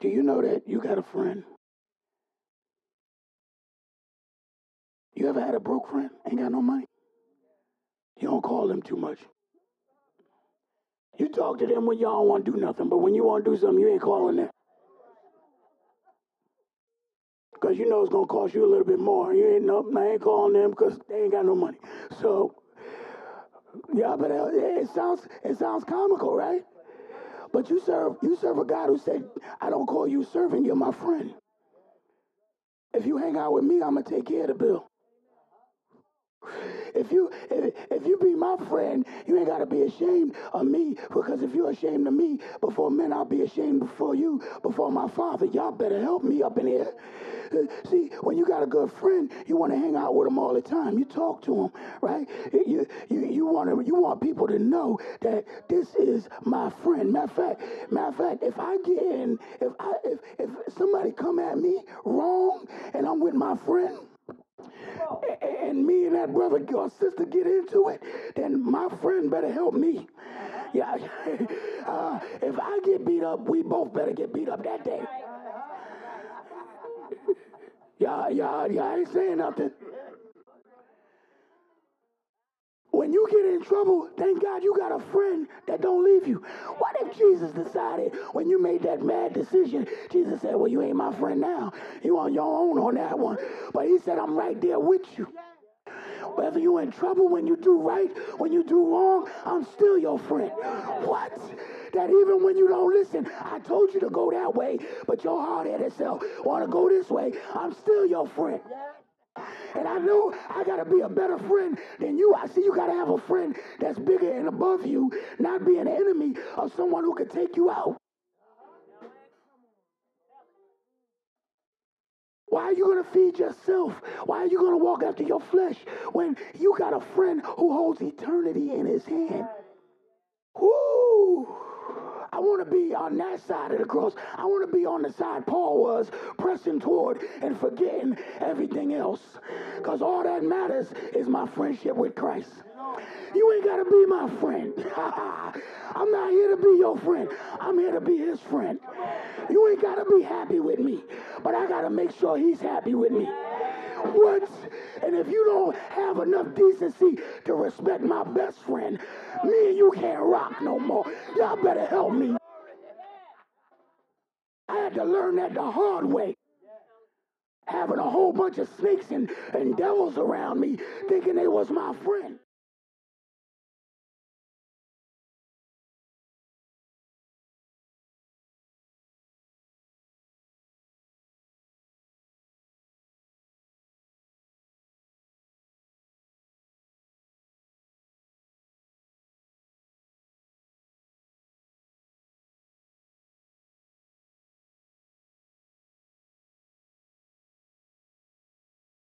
Do you know that you got a friend? You ever had a broke friend? Ain't got no money? You don't call them too much. You talk to them when y'all want to do nothing, but when you want to do something, you ain't calling them. Because you know it's going to cost you a little bit more. You ain't, nope, I ain't calling them because they ain't got no money. So, yeah, but uh, it sounds, it sounds comical, right? But you serve, you serve a God who said, I don't call you servant, you're my friend. If you hang out with me, I'm to take care of the bill. If you if, if you be my friend, you ain't gotta be ashamed of me because if you're ashamed of me before men, I'll be ashamed before you, before my father. Y'all better help me up in here. See, when you got a good friend, you want to hang out with them all the time. You talk to them, right? You you you want to you want people to know that this is my friend. Matter of fact, matter of fact, if I get in, if I if if somebody come at me wrong and I'm with my friend and me and that brother or sister get into it, then my friend better help me. Yeah, uh, if I get beat up, we both better get beat up that day. Yeah, yeah, I ain't saying nothing. When you get in trouble, thank God you got a friend that don't leave you. What if Jesus decided when you made that mad decision, Jesus said, Well, you ain't my friend now. You on your own on that one. But he said, I'm right there with you. Whether you're in trouble when you do right, when you do wrong, I'm still your friend. What? That even when you don't listen, I told you to go that way, but your hard-headed self want to go this way, I'm still your friend. And I know I got to be a better friend than you. I see you got to have a friend that's bigger and above you, not be an enemy of someone who could take you out. Why are you going to feed yourself? Why are you going to walk after your flesh when you got a friend who holds eternity in his hand? Woo! I want to be on that side of the cross. I want to be on the side Paul was, pressing toward and forgetting everything else. Because all that matters is my friendship with Christ. You ain't got to be my friend. I'm not here to be your friend. I'm here to be his friend. You ain't got to be happy with me, but I got to make sure he's happy with me. What? And if you don't have enough decency to respect my best friend, me and you can't rock no more. Y'all better help me. Had to learn that the hard way. Having a whole bunch of snakes and, and devils around me thinking they was my friend.